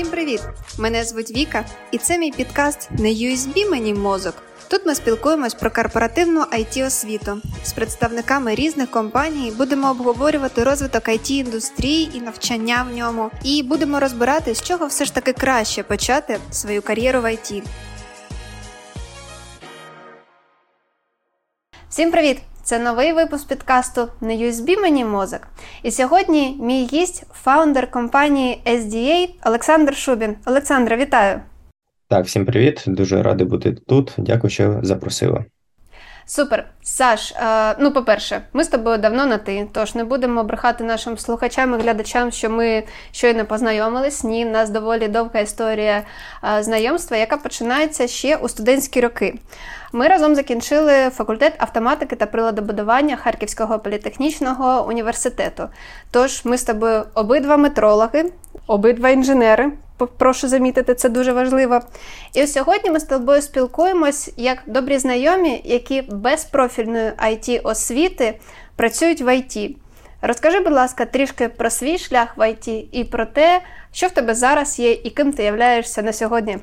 Всім привіт! Мене звуть Віка, і це мій підкаст не USB мені мозок. Тут ми спілкуємось про корпоративну it освіту з представниками різних компаній. Будемо обговорювати розвиток it індустрії і навчання в ньому. І будемо розбирати, з чого все ж таки краще почати свою кар'єру в IT. Всім привіт! Це новий випуск підкасту Не USB мені мозок. І сьогодні мій гість, фаундер компанії SDA Олександр Шубін. Олександра, вітаю! Так, всім привіт. Дуже радий бути тут. Дякую, що запросила. Супер, Саш. Е, ну, по-перше, ми з тобою давно на ти, тож не будемо брехати нашим слухачам і глядачам, що ми щойно познайомились. Ні, в нас доволі довга історія е, знайомства, яка починається ще у студентські роки. Ми разом закінчили факультет автоматики та приладобудування Харківського політехнічного університету. Тож ми з тобою обидва метрологи, обидва інженери. Прошу замітити, це дуже важливо. І ось сьогодні ми з тобою спілкуємось як добрі знайомі, які без профільної it освіти працюють в IT. Розкажи, будь ласка, трішки про свій шлях в IT і про те, що в тебе зараз є і ким ти являєшся на сьогодні.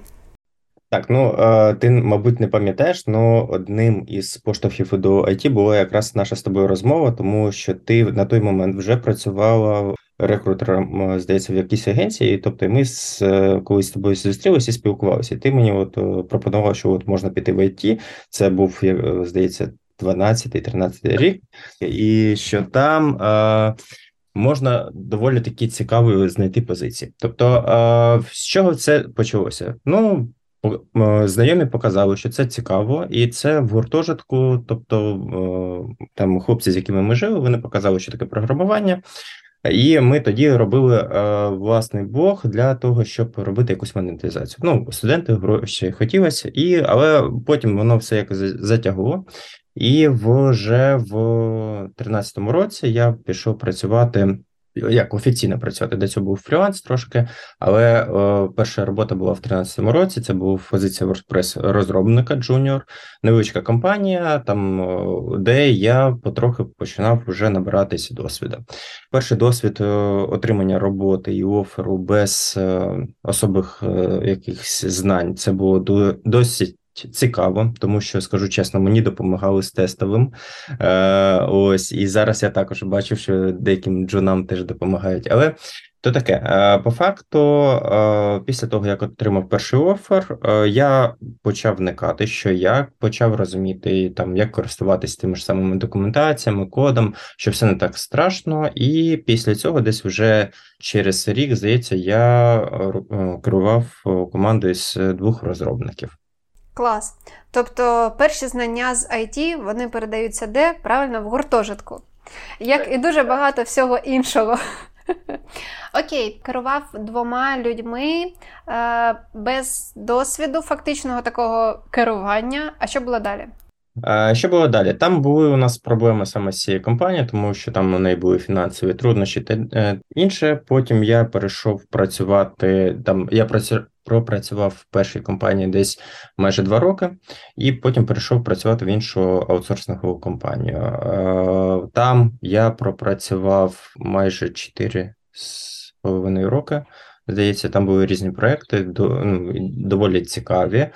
Так, ну е, ти, мабуть, не пам'ятаєш, але одним із поштовхів до IT була якраз наша з тобою розмова, тому що ти на той момент вже працювала рекрутером, е, здається, в якійсь агенції. Тобто, ми з е, колись з тобою зустрілися і спілкувалися. ти мені от пропонував, що от можна піти в IT. Це був, здається, 12-13 рік, і що там. Е, Можна доволі такі цікаві знайти позиції. Тобто, з чого це почалося? Ну Знайомі показали, що це цікаво, і це в гуртожитку. Тобто там хлопці, з якими ми жили, вони показали, що таке програмування. І ми тоді робили е, власний блог для того, щоб робити якусь монетизацію. Ну, студенти гроші хотілося, і але потім воно все якось затягло. І вже в 2013 році я пішов працювати як офіційно працювати. До цього був фріланс трошки, але о, перша робота була в 2013 році. Це був позиція WordPress розробника Junior, невеличка компанія, там де я потрохи починав вже набиратися досвіду. Перший досвід отримання роботи і оферу без е, особих е, якихось знань. Це було досить цікаво, тому що скажу чесно, мені допомагали з тестовим. Е, Ось і зараз я також бачив, що деяким джунам теж допомагають. Але то таке, е, по факту, е, після того як отримав перший офер, е, я почав вникати, що я почав розуміти там, як користуватися тими ж самими документаціями, кодом, що все не так страшно. І після цього, десь вже через рік, здається, я керував командою з двох розробників. Клас. Тобто перші знання з IT вони передаються де? Правильно, в гуртожитку. Як і дуже багато всього іншого. Окей, керував двома людьми е, без досвіду фактичного такого керування. А що було далі? Що було далі? Там були у нас проблеми саме з цією компанією, тому що там у неї були фінансові труднощі та е, інше. Потім я перейшов працювати там. Я працю, пропрацював в першій компанії десь майже два роки, і потім перейшов працювати в іншу аутсорсингову компанію. Е, там я пропрацював майже 4 з половиною роки. Здається, там були різні проекти, ну, доволі цікаві.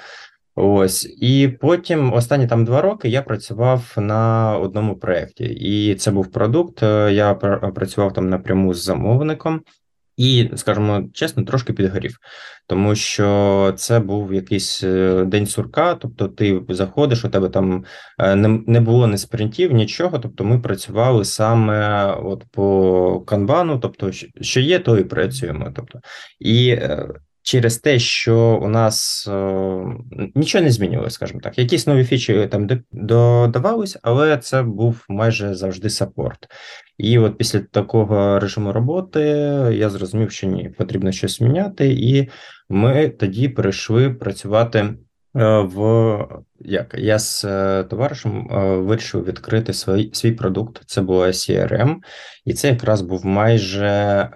Ось і потім останні там два роки я працював на одному проєкті, і це був продукт. Е, я працював там напряму з замовником. І, скажімо чесно, трошки підгорів, тому що це був якийсь е, день сурка. Тобто, ти заходиш, у тебе там е, не не було ні спринтів, нічого. Тобто, ми працювали саме от по канбану, тобто, що є, то і працюємо. Тобто, і через те, що у нас е, нічого не змінювалося, скажімо так. Якісь нові фічі там додавались, але це був майже завжди саппорт. І от після такого режиму роботи я зрозумів, що ні, потрібно щось міняти, і ми тоді перейшли працювати. Е, в як я з е, товаришем вирішив відкрити свій свій продукт. Це була CRM, і це якраз був майже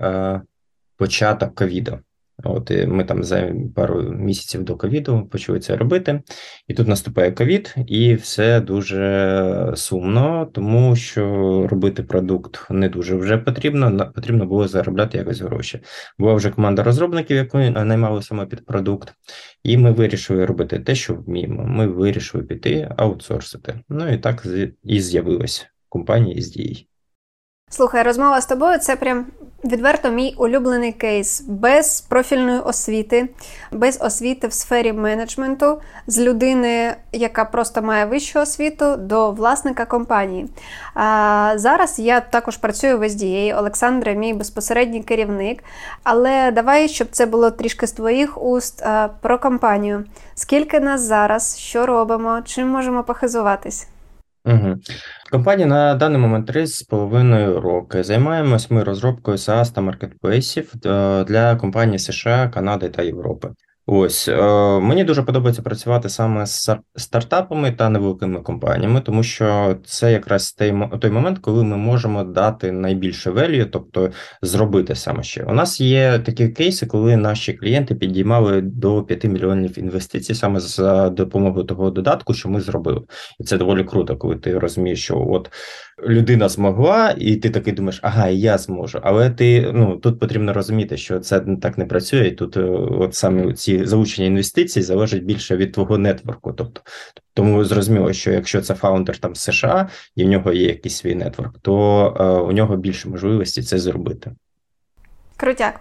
початок ковіду. От і ми там за пару місяців до ковіду почали це робити. І тут наступає ковід, і все дуже сумно, тому що робити продукт не дуже вже потрібно. Потрібно було заробляти якось гроші. Була вже команда розробників, яку наймали саме під продукт, і ми вирішили робити те, що вміємо. Ми вирішили піти аутсорсити. Ну і так і з'явилась компанія з дій. Слухай, розмова з тобою це прям відверто мій улюблений кейс без профільної освіти, без освіти в сфері менеджменту, з людини, яка просто має вищу освіту, до власника компанії. А, Зараз я також працюю в SDA, Олександре, мій безпосередній керівник. Але давай, щоб це було трішки з твоїх уст а, про компанію. Скільки нас зараз, що робимо, чим можемо похизуватись? Угу. Компанія на даний момент 3,5 роки. Займаємось ми розробкою SaaS та маркетплейсів е, для компаній США, Канади та Європи. Ось е, мені дуже подобається працювати саме з стартапами та невеликими компаніями, тому що це якраз той, той момент, коли ми можемо дати найбільше value, тобто зробити саме ще. У нас є такі кейси, коли наші клієнти підіймали до 5 мільйонів інвестицій саме за допомогою того додатку, що ми зробили, і це доволі круто, коли ти розумієш, що от людина змогла, і ти такий думаєш, ага, я зможу. Але ти ну тут потрібно розуміти, що це так не працює, і тут е, от саме ці залучення інвестицій залежить більше від твого нетворку. Тобто, тому зрозуміло, що якщо це фаундер там США і в нього є якийсь свій нетворк, то е, у нього більше можливості це зробити. Крутяк.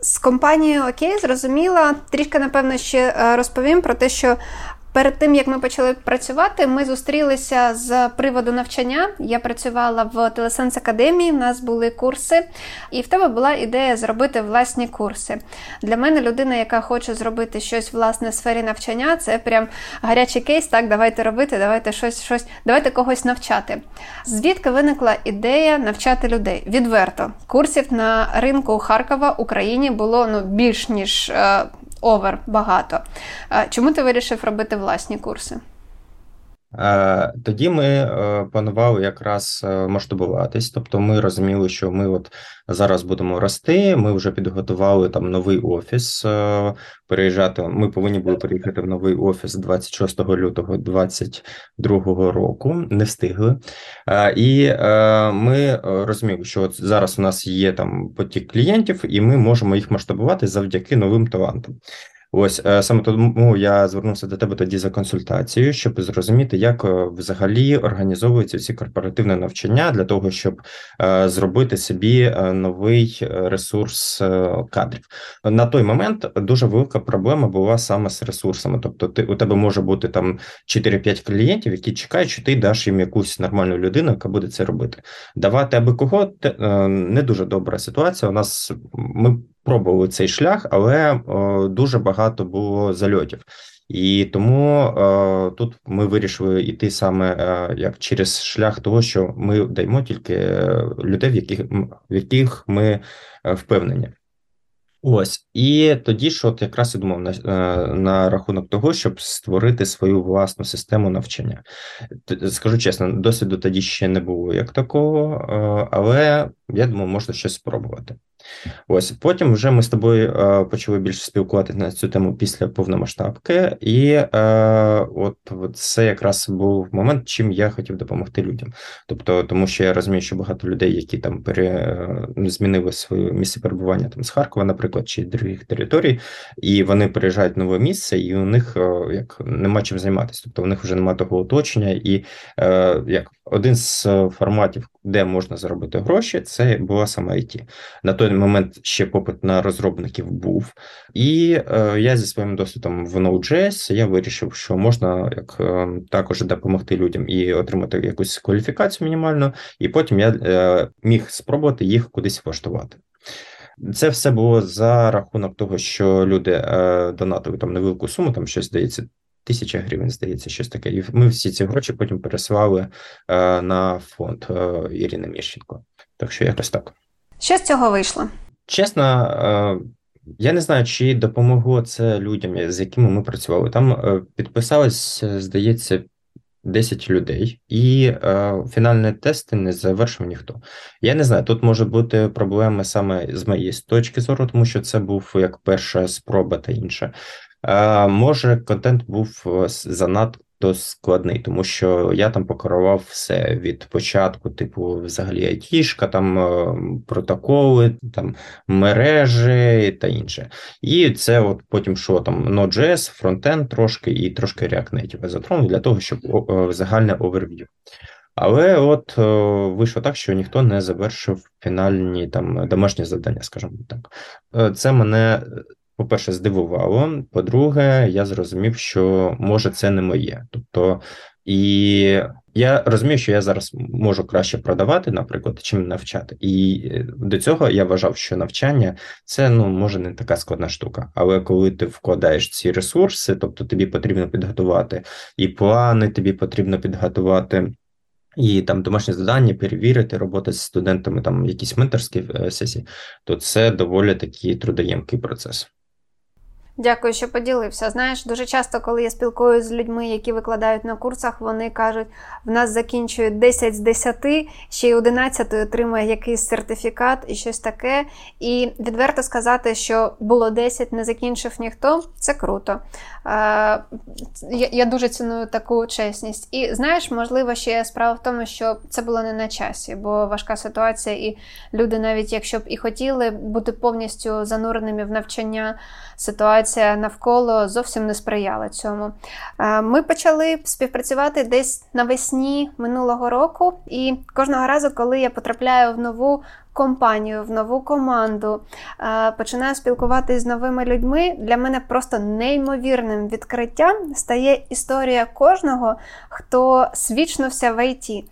З компанією Окей, зрозуміла, трішки, напевно, ще е, розповім про те, що Перед тим як ми почали працювати, ми зустрілися з приводу навчання. Я працювала в Телесенс Академії, в нас були курси, і в тебе була ідея зробити власні курси. Для мене людина, яка хоче зробити щось власне в сфері навчання, це прям гарячий кейс. Так, давайте робити, давайте щось, щось, давайте когось навчати. Звідки виникла ідея навчати людей? Відверто курсів на ринку Харкова Україні було ну більш ніж е, овер багато. Чому ти вирішив робити власні курси? Е, тоді ми е, планували якраз е, масштабуватись, тобто ми розуміли, що ми от зараз будемо рости. Ми вже підготували там новий офіс. Переїжджати. Ми повинні були переїхати в новий офіс 26 лютого 2022 року. Не встигли. І ми розуміли, що от зараз у нас є там потік клієнтів, і ми можемо їх масштабувати завдяки новим талантам. Ось е, саме тому я звернувся до тебе тоді за консультацією, щоб зрозуміти, як е, взагалі організовуються ці корпоративне навчання для того, щоб е, зробити собі новий ресурс кадрів. На той момент дуже велика проблема була саме з ресурсами. Тобто, ти у тебе може бути там 4-5 клієнтів, які чекають, що ти даш їм якусь нормальну людину, яка буде це робити. Давати аби кого не дуже добра ситуація. У нас ми пробували цей шлях, але о, дуже багато було зальотів. І тому е, тут ми вирішили йти саме е, як через шлях того, що ми даємо тільки людей, в яких в яких ми е, впевнені. Ось і тоді ж от якраз я думав на е, на рахунок того, щоб створити свою власну систему навчання. Скажу чесно, досвіду тоді ще не було як такого, е, але я думаю, можна щось спробувати. Ось потім вже ми з тобою е, почали більше спілкуватися на цю тему після повномасштабки, і е, от, це якраз був момент, чим я хотів допомогти людям. Тобто, тому що я розумію, що багато людей, які там пере, е, змінили своє місце перебування там з Харкова, наприклад, чи других територій, і вони переїжджають в нове місце, і у них е, як нема чим займатися. Тобто у них вже немає того оточення, і е, як один з форматів, де можна заробити гроші, це була саме IT. На той момент ще попит на розробників був, і е, я зі своїм досвідом в Node.js я вирішив, що можна як е, також допомогти людям і отримати якусь кваліфікацію мінімальну, і потім я е, міг спробувати їх кудись влаштувати. Це все було за рахунок того, що люди е, донатили там невелику суму, там щось здається. Тисяча гривень, здається, щось таке. І ми всі ці гроші потім пересилали е, на фонд е, Ірини Міщенко. Так що якось так. Що з цього вийшло? Чесно, е, я не знаю, чи допомогло це людям, з якими ми працювали. Там е, підписалось, здається, 10 людей, і е, фінальні тести не завершив ніхто. Я не знаю, тут може бути проблеми саме з моєї точки зору, тому що це був як перша спроба та інше. Е, Може, контент був занадто то складний, тому що я там покерував все від початку, типу, взагалі айтішка, там е, протоколи, там мережі та інше. І це от потім що там Node.js, фронтенд трошки і трошки React Native затронув для того, щоб загальне оверв'ю. Але от вийшло так, що ніхто не завершив фінальні там домашні завдання, скажімо так. Е, це мене по-перше, здивувало. По-друге, я зрозумів, що може це не моє. Тобто, і я розумію, що я зараз можу краще продавати, наприклад, чим навчати. І е, до цього я вважав, що навчання це ну може не така складна штука. Але коли ти вкладаєш ці ресурси, тобто тобі потрібно підготувати і плани, тобі потрібно підготувати. І там домашнє завдання, перевірити, роботи з студентами, там якісь менторські е, сесії, то це доволі такий трудоємкий процес. Дякую, що поділився. Знаєш, дуже часто, коли я спілкуюся з людьми, які викладають на курсах, вони кажуть, в нас закінчують 10 з 10, ще й 11 отримує якийсь сертифікат і щось таке. І відверто сказати, що було 10, не закінчив ніхто, це круто. Я дуже ціную таку чесність. І знаєш, можливо, ще справа в тому, що це було не на часі, бо важка ситуація, і люди, навіть якщо б і хотіли бути повністю зануреними в навчання ситуація навколо зовсім не сприяла цьому. Е, ми почали співпрацювати десь навесні минулого року, і кожного разу, коли я потрапляю в нову компанію, в нову команду, е, починаю спілкуватися з новими людьми. Для мене просто неймовірним відкриттям стає історія кожного, хто свічнувся в ІТ.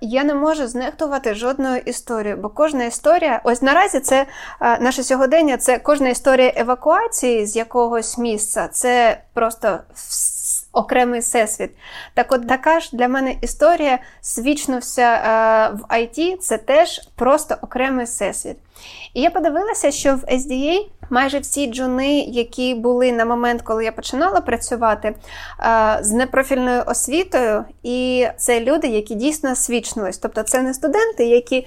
Я не можу знехтувати жодною історією, бо кожна історія, ось наразі це е, наше сьогодення, це кожна історія евакуації з якогось місця. Це просто окремий всесвіт. Так от така ж для мене історія свічнувся е, в IT, це теж просто окремий всесвіт. І я подивилася, що в SDA майже всі джуни, які були на момент, коли я починала працювати е, з непрофільною освітою, і це люди, які дійсно свічнулись. Тобто це не студенти, які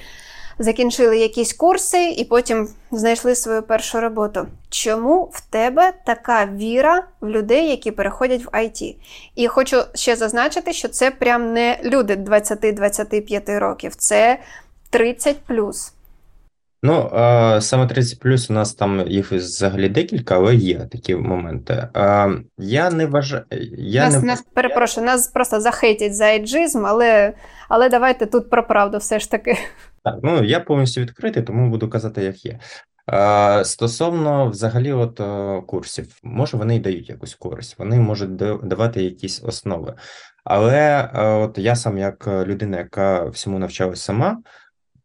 закінчили якісь курси і потім знайшли свою першу роботу. Чому в тебе така віра в людей, які переходять в IT? І хочу ще зазначити, що це прям не люди 20-25 років, це 30 плюс. Ну, саме 30 плюс у нас там їх взагалі декілька, але є такі моменти. Я не вважаю. Я нас, не... нас перепрошую, нас просто захейтять за айджизм, але але давайте тут про правду все ж таки. Так, ну я повністю відкритий, тому буду казати, як є. Стосовно взагалі, от е, курсів, може вони й дають якусь користь, вони можуть давати якісь основи. Але е, от я сам, як людина, яка всьому навчалась сама,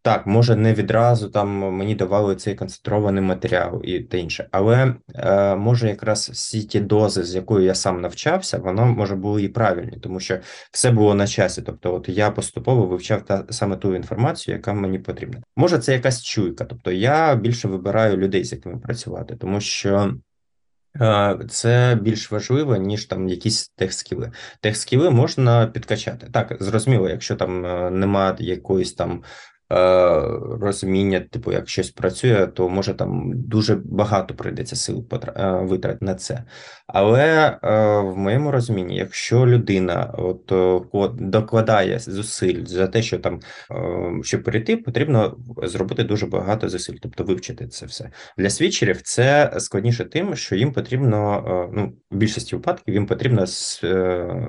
так, може, не відразу там мені давали цей концентрований матеріал і те інше, але е, може якраз всі ті дози, з якою я сам навчався, воно може були і правильні, тому що все було на часі. Тобто, от я поступово вивчав та саме ту інформацію, яка мені потрібна. Може, це якась чуйка. Тобто я більше вибираю людей, з якими працювати, тому що. Е, це більш важливо, ніж там якісь техскіли. Техскіли можна підкачати. Так, зрозуміло, якщо там е, немає якоїсь там розуміння, типу, як щось працює, то може там дуже багато прийдеться сил е, витрат на це. Але е, в моєму розумінні, якщо людина от докладає зусиль за те, що там щоб перейти, потрібно зробити дуже багато зусиль, тобто вивчити це все для свідчерів. Це складніше тим, що їм потрібно ну в більшості випадків їм потрібно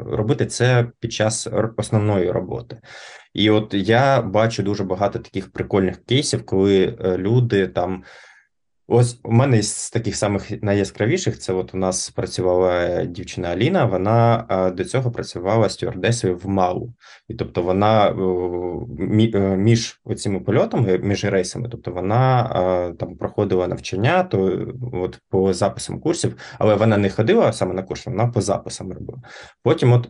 робити це під час основної роботи. І от я бачу дуже багато таких прикольних кейсів, коли е, люди там. Ось у мене із таких самих найяскравіших це от у нас працювала дівчина Аліна. Вона е, до цього працювала стюардесою в Малу, і тобто вона е, між цими польотами, між рейсами, тобто вона там проходила навчання, то от по записам курсів, але вона не ходила саме на курси, вона по записам робила. Потім, от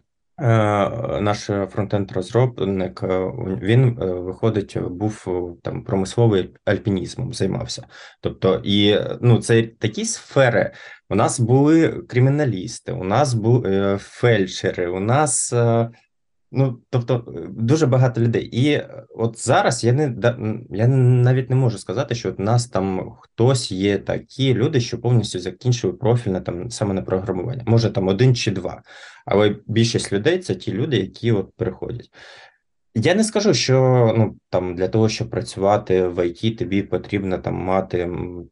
наш фронтенд-розробник е, він е, виходить, був там промисловий альпінізмом, займався. Тобто, і ну це такі сфери. У нас були криміналісти, у нас були фельдшери, у нас Ну, тобто, дуже багато людей. І от зараз я не я навіть не можу сказати, що от нас там хтось є такі люди, що повністю закінчили профільне там саме на програмування. Може там один чи два. Але більшість людей це ті люди, які от приходять. Я не скажу, що ну там для того, щоб працювати в ІТ, тобі потрібно там мати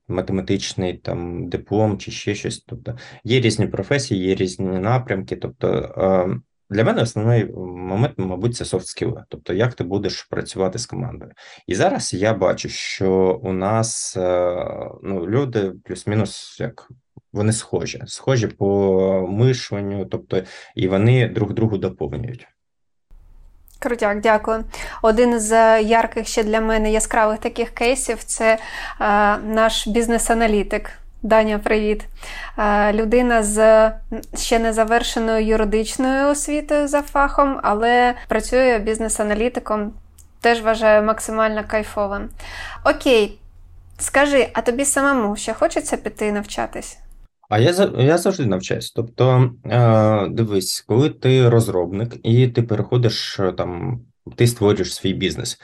математичний там диплом чи ще щось. Тобто є різні професії, є різні напрямки. Тобто е, для мене основний момент, мабуть, це софт скіли, тобто як ти будеш працювати з командою. І зараз я бачу, що у нас е, ну люди плюс-мінус як. Вони схожі, схожі по мишленню, тобто і вони друг другу доповнюють. Крутяк, дякую. Один з ярких ще для мене яскравих таких кейсів це е, наш бізнес-аналітик. Даня, привіт. Людина з ще не завершеною юридичною освітою за фахом, але працює бізнес-аналітиком. Теж вважаю максимально кайфовим. Окей, скажи, а тобі самому ще хочеться піти навчатись? А я я завжди навчаюсь. Тобто, е, дивись, коли ти розробник і ти переходиш е, там, ти створюєш свій бізнес,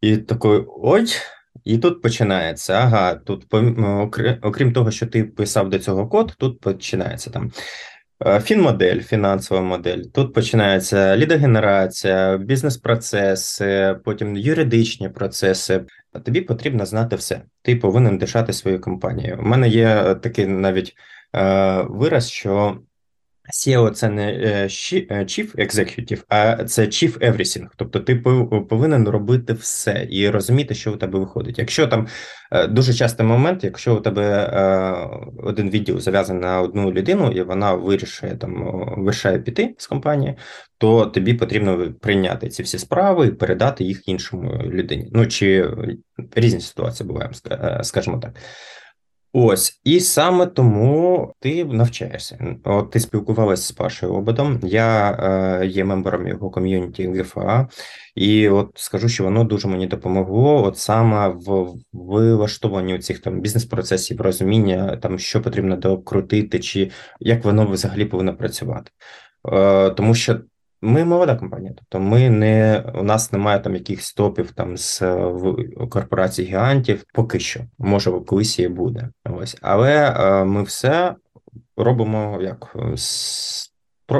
і такий ой, і тут починається. Ага, тут окрім того, що ти писав до цього код, тут починається там. Е, фінмодель, фінансова модель. Тут починається лідогенерація, бізнес-процеси, потім юридичні процеси. Тобі потрібно знати все. Ти повинен дишати свою компанію. У мене є такий навіть е, вираз, що SEO – це не е, е, Chief Executive, а це Chief Everything. Тобто ти повинен робити все і розуміти, що у тебе виходить. Якщо там е, дуже частий момент, якщо у тебе один відділ зав'язаний на одну людину, і вона вирішує там вирішає піти з компанії, то тобі потрібно прийняти ці всі справи і передати їх іншому людині. Ну чи різні ситуації буваємо, скажімо так. Ось, і саме тому ти навчаєшся. От ти спілкувалася з Пашою Ободом. Я е, є мембером його ком'юніті ГФА, і от скажу, що воно дуже мені допомогло. От саме в вилаштуванні цих там бізнес-процесів, розуміння там, що потрібно докрутити, чи як воно взагалі повинно працювати. Е, Тому що ми молода компанія, тобто ми не у нас немає там якихось топів там з корпорацій гігантів. Поки що, може, колись і буде. Ось, але е, ми все робимо як з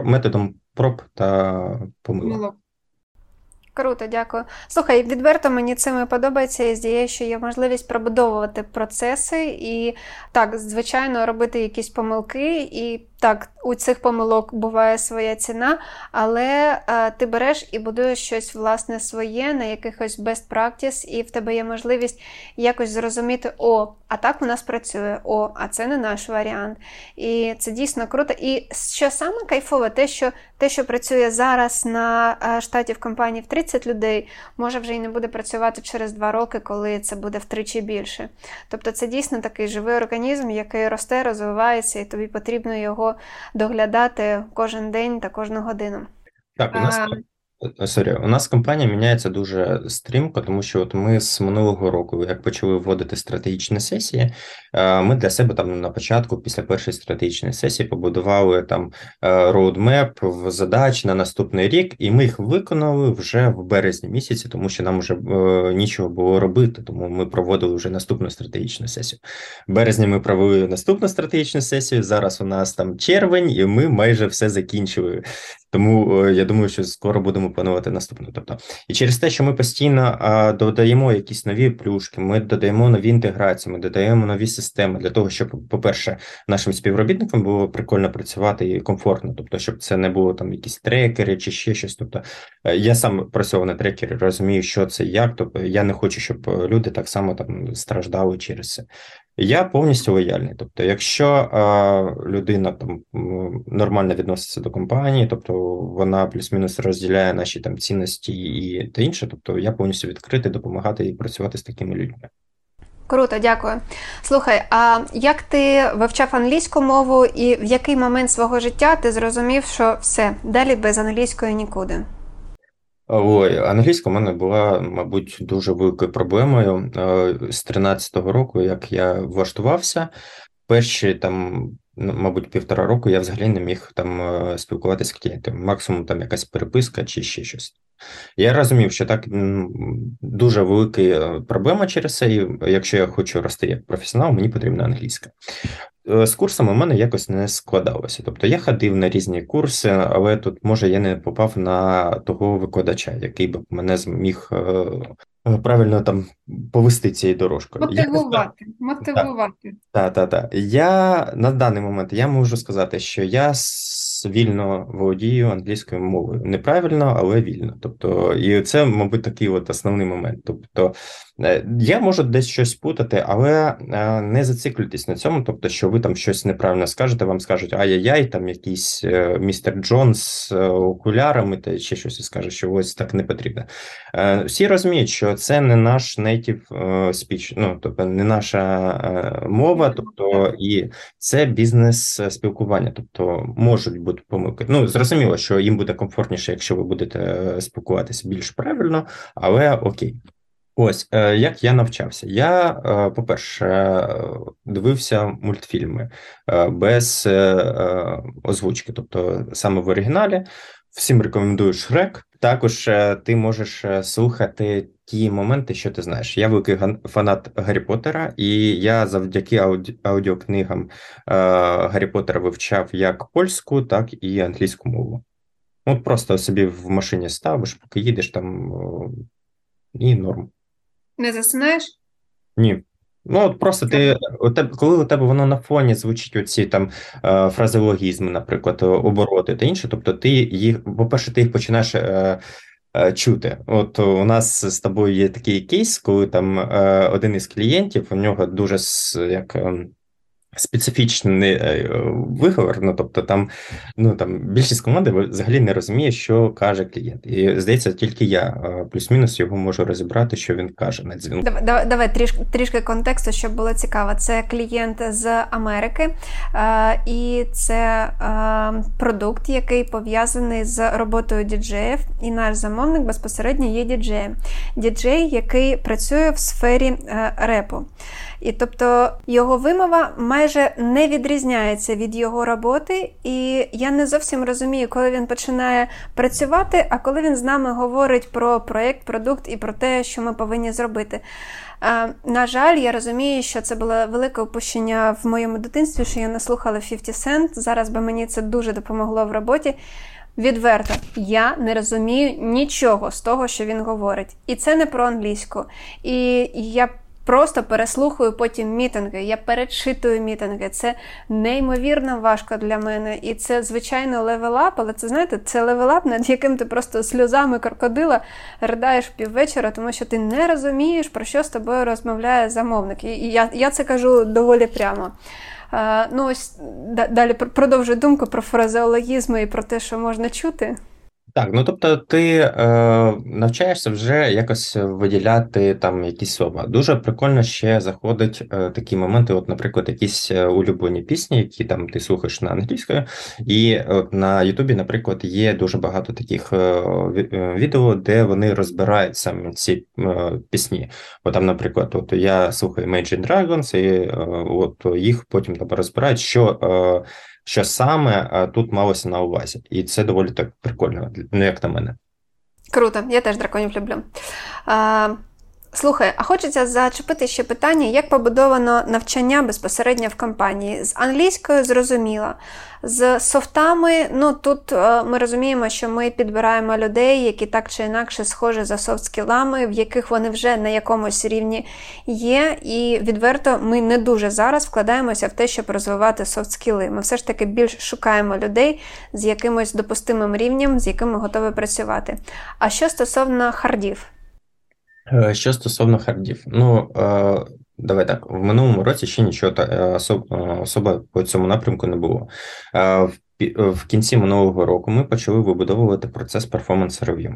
методом проб та помилок. Круто, дякую. Слухай, відверто мені цим подобається і здається, що є можливість пробудовувати процеси і так, звичайно, робити якісь помилки і так, у цих помилок буває своя ціна, але а, ти береш і будуєш щось власне своє на якихось best practice, і в тебе є можливість якось зрозуміти, о, а так у нас працює, о, а це не наш варіант. І це дійсно круто. І що саме кайфове, те, що те, що працює зараз на штаті в компанії в 30 людей, може вже й не буде працювати через 2 роки, коли це буде втричі більше. Тобто це дійсно такий живий організм, який росте, розвивається, і тобі потрібно його доглядати кожен день та кожну годину. Так, у нас Sorry, у нас компанія міняється дуже стрімко, тому що от ми з минулого року, як почали вводити стратегічні сесії, е, ми для себе там на початку, після першої стратегічної сесії, побудували там roadmap задач на наступний рік, і ми їх виконали вже в березні місяці, тому що нам вже е, нічого було робити. Тому ми проводили вже наступну стратегічну сесію. В березні ми провели наступну стратегічну сесію. Зараз у нас там червень, і ми майже все закінчили. Тому е, я думаю, що скоро будемо планувати наступну. Тобто, і через те, що ми постійно а, додаємо якісь нові плюшки, ми додаємо нові інтеграції, ми додаємо нові системи для того, щоб, по-перше, нашим співробітникам було прикольно працювати і комфортно, тобто, щоб це не було там якісь трекери чи ще щось. Тобто е, я сам працював на трекері, розумію, що це як. Тобто я не хочу, щоб люди так само там страждали через це. Я повністю лояльний. Тобто, якщо а, людина там нормально відноситься до компанії, тобто вона плюс-мінус розділяє наші там цінності і та інше, тобто я повністю відкритий допомагати і працювати з такими людьми. Круто, дякую. Слухай, а як ти вивчав англійську мову, і в який момент свого життя ти зрозумів, що все далі без англійської нікуди? Ой, англійська в мене була, мабуть, дуже великою проблемою е, з 13-го року, як я влаштувався. Перші там ну, мабуть, півтора року я взагалі не міг там е, спілкуватися з клієнтом. Максимум там якась переписка чи ще щось. Я розумів, що так дуже велика е, проблема через це, і якщо я хочу рости як професіонал, мені потрібна англійська. Е, з курсами в мене якось не складалося. Тобто я ходив на різні курси, але тут, може, я не попав на того викладача, який би мене зміг Е, правильно там повести цією дорожкою. Мотивувати. Я, мотивувати. Так, так, так. Я на даний момент я можу сказати, що я вільно володію англійською мовою. Неправильно, але вільно. Тобто, і це, мабуть, такий от основний момент. Тобто е, я можу десь щось путати, але е, не зациклюйтесь на цьому. Тобто, що ви там щось неправильно скажете, вам скажуть ай-яй-яй, там якийсь е, містер Джонс з окулярами та ще щось і скаже, що ось так не потрібно. Всі розуміють, що це не наш native speech, ну тобто не наша мова, тобто і це бізнес спілкування, тобто можуть будуть помилки. Ну зрозуміло, що їм буде комфортніше, якщо ви будете е, спілкуватися більш правильно, але окей. Ось е, як я навчався. Я, е, по-перше, дивився мультфільми без озвучки, тобто саме в оригіналі. Всім рекомендую Шрек. Також ти можеш слухати ті моменти, що ти знаєш. Я великий фанат Гаррі Поттера, і я завдяки ауді... аудіокнигам е, Гаррі Поттера вивчав як польську, так і англійську мову. От просто собі в машині ставиш, поки їдеш там і норм. Не засинаєш? Ні. Ну, от просто ти, коли у тебе воно на фоні звучить оці там е, фразеологізми, наприклад, обороти та інше, тобто ти їх, по-перше, ти їх починаєш е, Е, чути. От у нас з тобою є такий кейс, коли там е, один із клієнтів у нього дуже як. Специфічний е, виговор, ну тобто там ну там більшість команди взагалі не розуміє, що каже клієнт. І здається, тільки я плюс-мінус його можу розібрати, що він каже на дзвінку. Давай, давай трішки трішки контексту, щоб було цікаво. Це клієнт з Америки, і це продукт, який пов'язаний з роботою діджеїв, і наш замовник безпосередньо є діджеєм. Діджей, який працює в сфері е, репу. І тобто його вимова майже не відрізняється від його роботи, і я не зовсім розумію, коли він починає працювати, а коли він з нами говорить про проєкт, продукт і про те, що ми повинні зробити. На жаль, я розумію, що це було велике опущення в моєму дитинстві, що я не слухала 50 Cent. Зараз би мені це дуже допомогло в роботі. Відверто, я не розумію нічого з того, що він говорить. І це не про англійську. І я просто переслухаю потім мітинги. Я перечитую мітинги. Це неймовірно важко для мене. І це, звичайно, level up, але це знаєте, це level up, над яким ти просто сльозами крокодила ридаєш піввечора, тому що ти не розумієш, про що з тобою розмовляє замовник. І я, я це кажу доволі прямо. Ну, ось далі продовжую думку про фразеологізми і про те, що можна чути. Так, ну тобто ти е, навчаєшся вже якось виділяти там якісь слова. Дуже прикольно ще заходить е, такі моменти, от, наприклад, якісь е, улюблені пісні, які там ти слухаєш на англійською, і от на Ютубі, наприклад, є дуже багато таких е, е відео, де вони розбирають саме ці е, пісні. Бо там, наприклад, от я слухаю Imagine Dragons, і е, от їх потім там розбирають, що що саме е, тут малося на увазі, і це доволі так прикольно, ну як на мене. Круто, я теж драконів люблю. Слухай, а хочеться зачепити ще питання, як побудовано навчання безпосередньо в компанії. З англійською зрозуміло. З софтами, ну тут е, ми розуміємо, що ми підбираємо людей, які так чи інакше схожі за софт-скілами, в яких вони вже на якомусь рівні є. І відверто ми не дуже зараз вкладаємося в те, щоб розвивати софт-скіли. Ми все ж таки більш шукаємо людей з якимось допустимим рівнем, з яким ми готові працювати. А що стосовно хардів? Е, що стосовно хардів, ну е, давай так, в минулому році ще нічого особа по цьому напрямку не було. В в кінці минулого року ми почали вибудовувати процес перформанс рев'ю.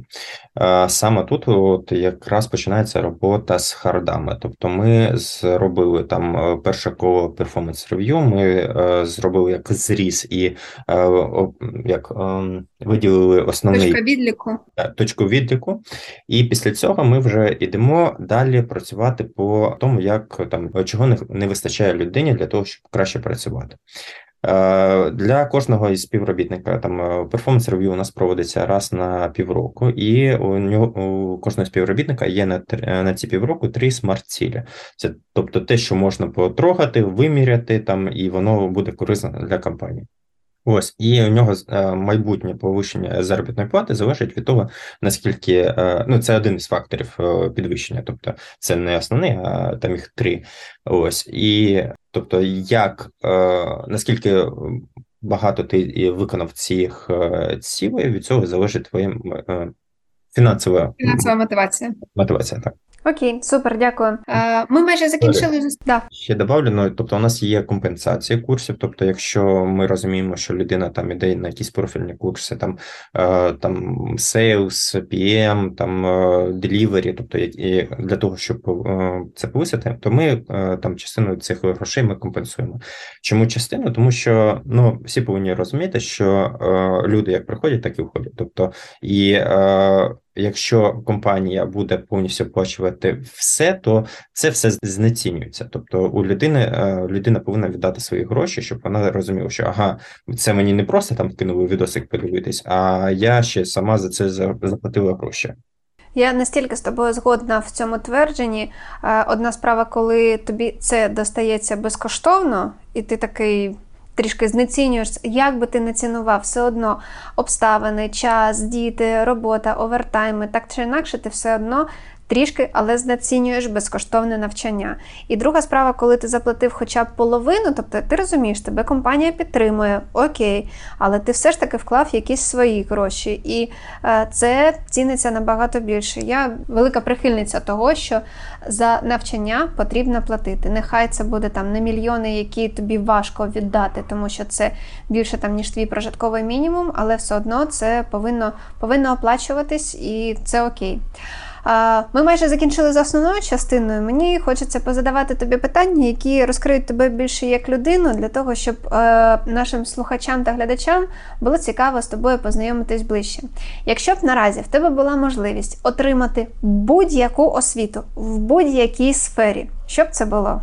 Саме тут от якраз починається робота з хардами. Тобто ми зробили там е, перше коло перформанс рев'ю, ми е, зробили як зріз і е, як виділили основний точку відліку. точку відліку. І після цього ми вже йдемо далі працювати по тому, як там чого не вистачає людині для того, щоб краще працювати. Для кожного із співробітника там перформанс рев'ю у нас проводиться раз на півроку, і у нього у кожного співробітника є на на ці півроку три смарт-цілі. Це тобто те, що можна потрогати, виміряти там, і воно буде корисно для компанії. Ось, і у нього е, майбутнє повищення заробітної плати залежить від того, наскільки е, ну це один із факторів е, підвищення, тобто це не основний, а там їх три. Ось і тобто, як наскільки багато ти виконав цих цілей, від цього залежить твоя фінансова фінансова мотивація. Мотивація, так. Окей, супер, дякую. Е, ми майже закінчили. Да. Ще добавлю, ну, тобто у нас є компенсація курсів. Тобто, якщо ми розуміємо, що людина там іде на якісь профільні курси, там е, там sales, PM, там е, delivery, тобто і для того, щоб це повисити, то ми там частину цих грошей ми компенсуємо. Чому частину? Тому що ну всі повинні розуміти, що люди як приходять, так і входять. Тобто і якщо компанія буде повністю оплачувати все, то це все знецінюється. Тобто, у людини е, людина повинна віддати свої гроші, щоб вона розуміла, що ага, це мені не просто там кинули відосик подивитись, а я ще сама за це заплатила гроші. Я настільки з тобою згодна в цьому твердженні. Е, одна справа, коли тобі це достається безкоштовно, і ти такий трішки знецінюєш, як би ти не цінував, все одно обставини, час, діти, робота, овертайми, так чи інакше, ти все одно трішки, але знецінюєш безкоштовне навчання. І друга справа, коли ти заплатив хоча б половину, тобто ти розумієш, тебе компанія підтримує, окей, але ти все ж таки вклав якісь свої гроші, і е, це ціниться набагато більше. Я велика прихильниця того, що за навчання потрібно платити. Нехай це буде там не мільйони, які тобі важко віддати, тому що це більше там ніж твій прожитковий мінімум, але все одно це повинно, повинно оплачуватись і це окей. Ми майже закінчили з основною частиною. Мені хочеться позадавати тобі питання, які розкриють тебе більше як людину, для того, щоб е, нашим слухачам та глядачам було цікаво з тобою познайомитись ближче. Якщо б наразі в тебе була можливість отримати будь-яку освіту в будь-якій сфері, що б це було?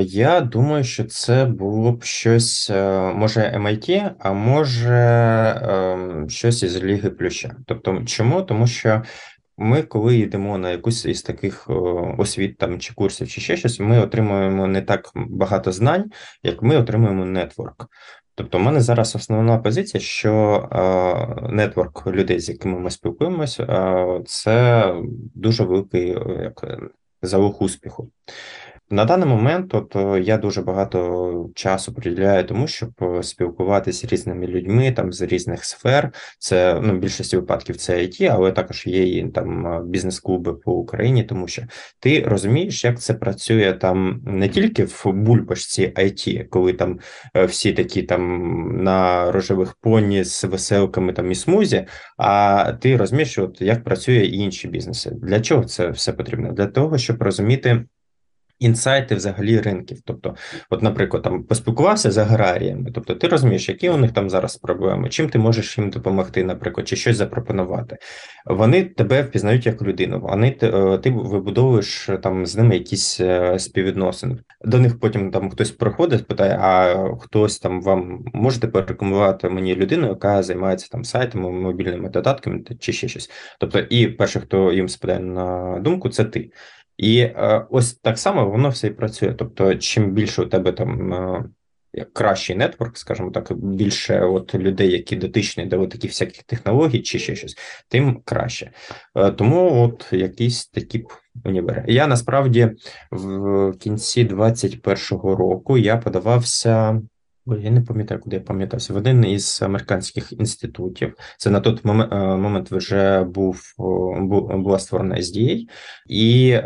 Я думаю, що це було б щось, е, може, MIT, а може ем, щось із Ліги Плюща. Тобто, чому? Тому що ми, коли йдемо на якусь із таких освіт там чи курсів, чи ще щось, ми отримуємо не так багато знань, як ми отримуємо нетворк. Тобто, у мене зараз основна позиція, що нетворк людей, з якими ми спілкуємося, це дуже великий як залог успіху. На даний момент, от е, я дуже багато часу приділяю тому, щоб е, спілкуватися з різними людьми там з різних сфер. Це ну в більшості випадків це IT, але також є і там е, бізнес-клуби по Україні, тому що ти розумієш, як це працює там не тільки в бульбашці IT, коли там всі такі там на рожевих поні з веселками там і смузі, а ти розумієш, от як працює інші бізнеси. Для чого це все потрібно? Для того, щоб розуміти. Інсайти взагалі ринків. Тобто, от, наприклад, там поспілкувався з аграріями, тобто ти розумієш, які у них там зараз проблеми, чим ти можеш їм допомогти, наприклад, чи щось запропонувати. Вони тебе впізнають як людину, вони е, ти вибудовуєш там з ними якісь е, співвідносини. До них потім там хтось приходить, питає: а хтось там вам можете порекомендувати мені людину, яка займається там сайтами, мобільними додатками чи ще щось. Тобто, і перше, хто їм спадає на думку, це ти. І е, ось так само воно все і працює. Тобто, чим більше у тебе там е, кращий нетворк, скажімо так, більше от людей, які дотичні до таких всяких технологій чи ще щось, тим краще. Е, тому от якісь такі універи. Я насправді в кінці 21-го року я подавався. Ой, я не пам'ятаю, куди я пам'ятався. В один із американських інститутів. Це на той момент вже був була створена SDA, і е,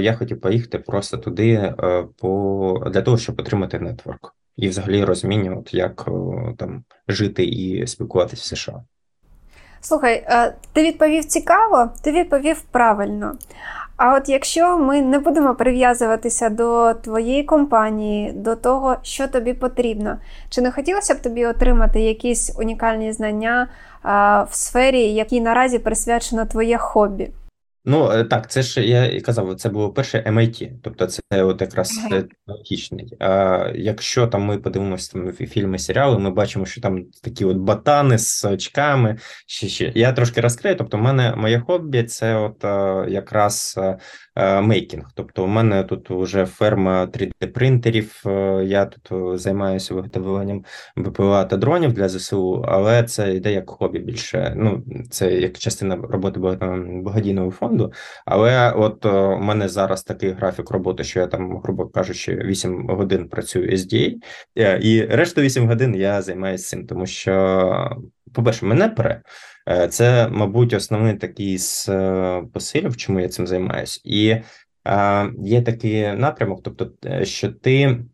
я хотів поїхати просто туди е, по для того, щоб отримати нетворк і взагалі розуміння, от як там жити і спілкуватися в США. Слухай, е, ти відповів цікаво, ти відповів правильно. А от якщо ми не будемо прив'язуватися до твоєї компанії, до того, що тобі потрібно, чи не хотілося б тобі отримати якісь унікальні знання в сфері, якій наразі присвячено твоє хобі? Ну е, так, це ж я і казав, це було перше MIT, тобто це от якраз ага. технологічний. А якщо там ми подивимося там фільми, серіали, ми бачимо, що там такі от ботани з очками. Ще ще я трошки розкрию. Тобто, в мене моє хобі це от якраз мейкінг. Тобто, у мене тут вже ферма 3D-принтерів. Я тут займаюся виготовленням БПЛА та дронів для ЗСУ, але це йде як хобі більше. Ну це як частина роботи благодійного фонду. Але от у мене зараз такий графік роботи, що я там, грубо кажучи, 8 годин працюю SDA, е, і решту 8 годин я займаюся цим, тому що, по-перше, мене пре. Е, це, мабуть, основний такий з е, посилів, чому я цим займаюся. І е, є такий напрямок, тобто, що ти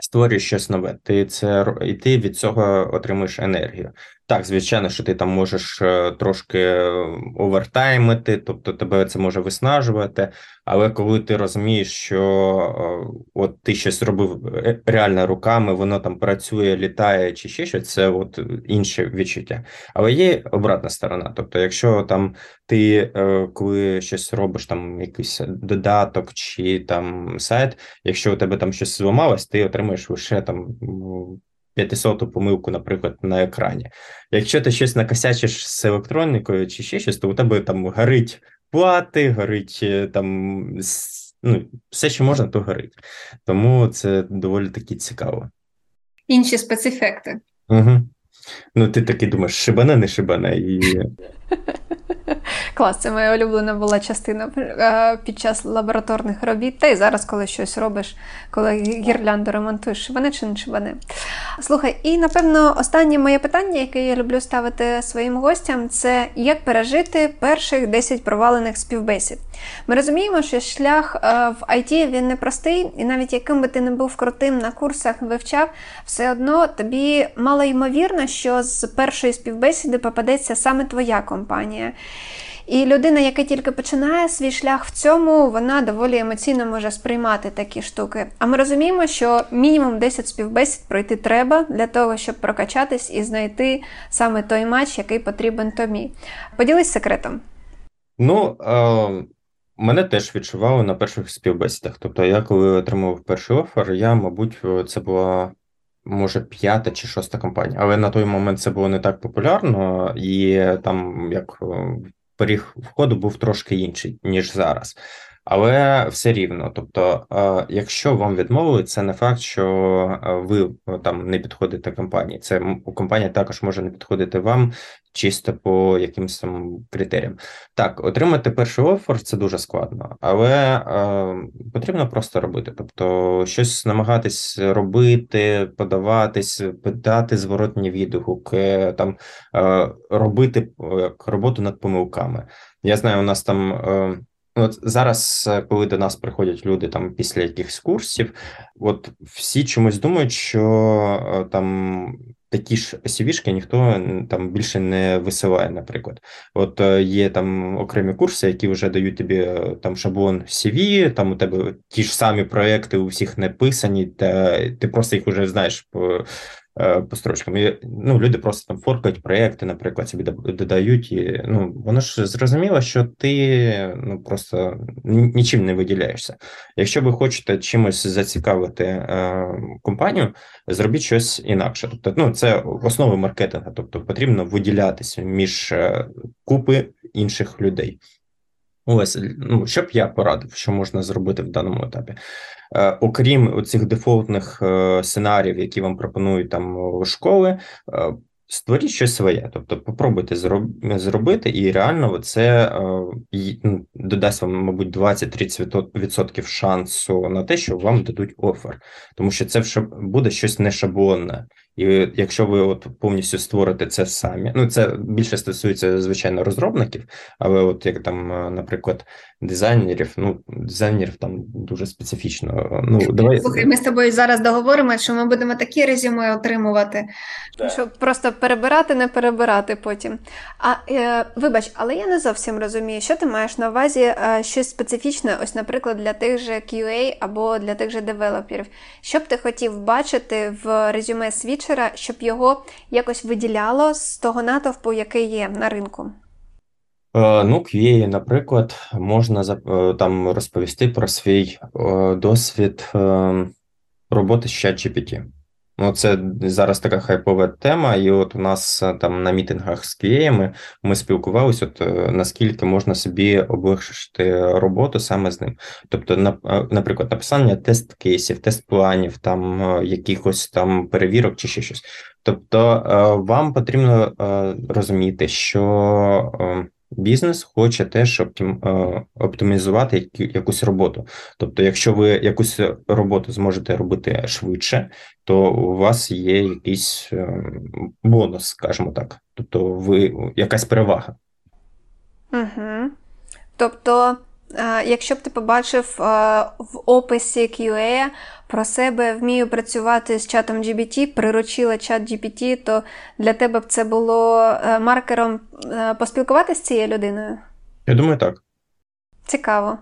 створюєш щось нове, ти це і ти від цього отримуєш енергію. Так, звичайно, що ти там можеш е, трошки е, овертаймити, тобто тебе це може виснажувати. Але коли ти розумієш, що е, от ти щось робив реально руками, воно там працює, літає чи ще щось, це от інше відчуття. Але є обратна сторона. Тобто, якщо там ти коли щось робиш, там якийсь додаток чи там сайт, якщо у тебе там щось зламалось, ти отримаєш лише там 500 помилку, наприклад, на екрані. Якщо ти щось накосячиш з електронікою чи ще щось, то у тебе там горить плати, горить е, там ну, все, що можна, то горить. Тому це доволі таки цікаво. Інші спецефекти. Угу. Ну, ти таки думаєш, шибане, не шибане. І... Клас, це моя улюблена була частина е, під час лабораторних робіт. Та й зараз, коли щось робиш, коли гірлянду ремонтуєш, шибане чи не шибане. Слухай, і напевно останнє моє питання, яке я люблю ставити своїм гостям, це як пережити перших 10 провалених співбесід. Ми розуміємо, що шлях е, в IT він непростий, і навіть яким би ти не був крутим на курсах, вивчав, все одно тобі мало ймовірно, що з першої співбесіди попадеться саме твоя компанія. І людина, яка тільки починає свій шлях в цьому, вона доволі емоційно може сприймати такі штуки. А ми розуміємо, що мінімум 10 співбесід пройти треба для того, щоб прокачатись і знайти саме той матч, який потрібен тобі. Поділись секретом. Ну, е- мене теж відчували на перших співбесідах. Тобто, я коли отримав перший офер, я, мабуть, це була. Може, п'ята чи шоста компанія, але на той момент це було не так популярно, і там як поріг входу був трошки інший, ніж зараз. Але все рівно. Тобто, е, якщо вам відмовили, це не факт, що е, ви там не підходите компанії. Це компанія також може не підходити вам чисто по якимось там критеріям. Так, отримати перший офер це дуже складно, але е, потрібно просто робити. Тобто, щось намагатись робити, подаватись, питати зворотні відгуки, там е, робити як роботу над помилками. Я знаю, у нас там. Е, От зараз, е, коли до нас приходять люди там після якихось курсів, от всі чомусь думають, що е, там такі ж CV-шки ніхто там більше не висилає, наприклад. От е, є там окремі курси, які вже дають тобі там шаблон CV, там у тебе ті ж самі проекти у всіх не писані, та ти просто їх вже знаєш по по строчкам. Ну, Люди просто там форкають проєкти, наприклад, собі додають. І, ну, Воно ж зрозуміло, що ти ну, просто нічим не виділяєшся. Якщо ви хочете чимось зацікавити е, компанію, зробіть щось інакше. Тобто, ну, Це основи маркетингу, тобто потрібно виділятися між е, купи інших людей. Ось, ну, що б я порадив, що можна зробити в даному етапі. Е, Окрім цих дефолтних е, сценаріїв, які вам пропонують там школи, е, створіть щось своє. Тобто, попробуйте зробити, і реально це ну, додасть вам, мабуть, 20-30% шансу на те, що вам дадуть офер, тому що це буде щось не шаблонне. І якщо ви от повністю створите це самі, ну це більше стосується звичайно розробників, але от як там, наприклад, дизайнерів, ну дизайнерів там дуже специфічно. Ну давай слухай, ми з тобою зараз договоримо, що ми будемо такі резюме отримувати, да. щоб просто перебирати, не перебирати потім. А е, вибач, але я не зовсім розумію, що ти маєш на увазі е, щось специфічне, ось, наприклад, для тих же QA або для тих же девелоперів. Що б ти хотів бачити в резюме свічера, щоб його якось виділяло з того натовпу, який є на ринку? Ну, QA, наприклад, можна там розповісти про свій досвід роботи з ChatGPT. Ну, це зараз така хайпова тема, і от у нас е, там на мітингах з QA ми спілкувалися, от е, наскільки можна собі облегшити роботу саме з ним. Тобто, е, наприклад, написання тест кейсів, тест планів, там якихось там перевірок чи ще щось. Тобто, вам потрібно розуміти, що бізнес хоче теж е, оптимізувати якусь роботу. Тобто, якщо ви якусь роботу зможете робити швидше, то у вас є якийсь е, бонус, скажімо так. Тобто, ви якась перевага. Угу. Тобто якщо б ти побачив е, в описі QA про себе вмію працювати з чатом GPT, приручила чат GPT, то для тебе б це було е, маркером поспілкуватися з цією людиною? Я думаю, так. Цікаво.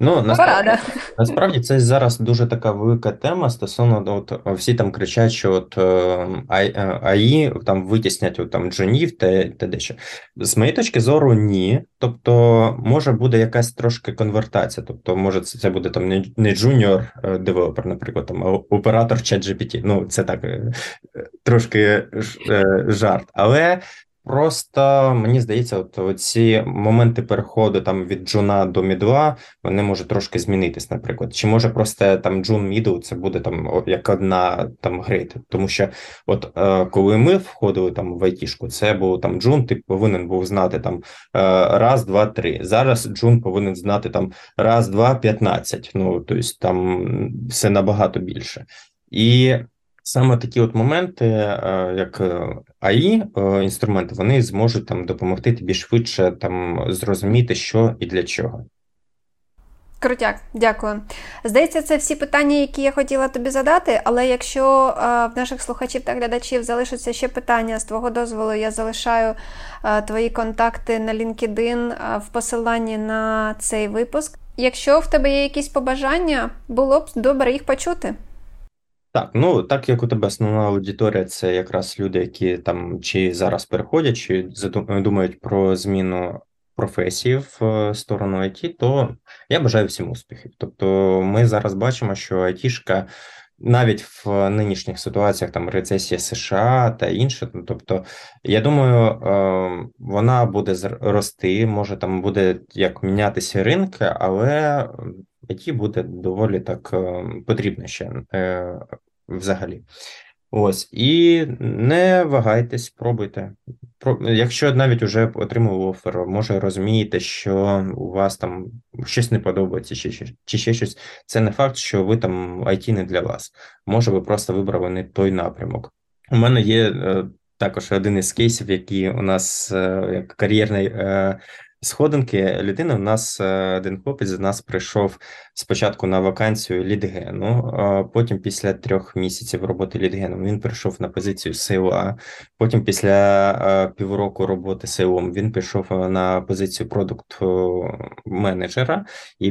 Ну, насправді, насправді це зараз дуже така велика тема стосовно от всі там кричать, що от AI е, там витіснять от, там джунів та, та дещо. З моєї точки зору, ні. Тобто, може буде якась трошки конвертація. Тобто, може, це буде там не не джуніор е, девелопер, наприклад, там, а оператор ChatGPT. Ну, це так е, трошки жарт. Але Просто мені здається, от ці моменти переходу там від джуна до мідла вони можуть трошки змінитись, наприклад. Чи може просто там джун мідл це буде там як одна там грейд? Тому що, от е, коли ми входили там в айтішку, це був там джун, ти повинен був знати там е, раз, два, три. Зараз джун повинен знати там раз, два, п'ятнадцять. Ну тобто там все набагато більше. І Саме такі от моменти, е, як е, АІ е, інструменти, вони зможуть там допомогти тобі швидше там зрозуміти, що і для чого. Крутяк, дякую. Здається, це всі питання, які я хотіла тобі задати. Але якщо в наших слухачів та глядачів залишаться ще питання з твого дозволу, я залишаю твої контакти на LinkedIn в посиланні на цей випуск. Якщо в тебе є якісь побажання, було б добре їх почути. Так, ну так як у тебе основна аудиторія, це якраз люди, які там чи зараз переходять, чи думають про зміну професії в е, сторону IT, то я бажаю всім успіхів. Тобто, ми зараз бачимо, що айтішка навіть в нинішніх ситуаціях там рецесія США та інше, ну, тобто, я думаю, е, вона буде рости, може там буде як мінятися ринки, але IT буде доволі так е, потрібно ще е, взагалі. Ось, і не вагайтесь, пробуйте. Якщо навіть вже отримали офер, може розумієте, що у вас там щось не подобається, чи, чи ще щось, це не факт, що ви там IT не для вас. Може, ви просто вибрали не той напрямок. У мене є е, також один із кейсів, який у нас як кар'єрний сходинки людини. У нас е, один хлопець з нас прийшов спочатку на вакансію лідгену, потім після трьох місяців роботи лідгеном він прийшов на позицію сейла. Потім після е, півроку роботи сейлом він пішов е, на позицію продукт менеджера, і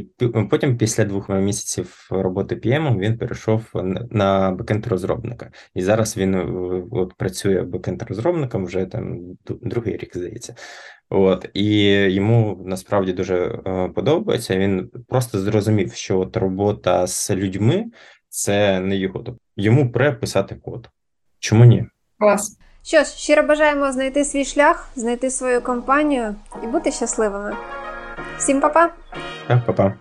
потім після двох місяців роботи PM він перейшов на бекенд розробника. І зараз він от працює бекенд розробником вже там другий рік здається. От і йому насправді дуже е, подобається. Він просто зрозумів, що от робота з людьми це не його. Тобто йому преписати код. Чому ні? Клас. Що ж, щиро бажаємо знайти свій шлях, знайти свою компанію і бути щасливими. Всім па-па! Так, па-па.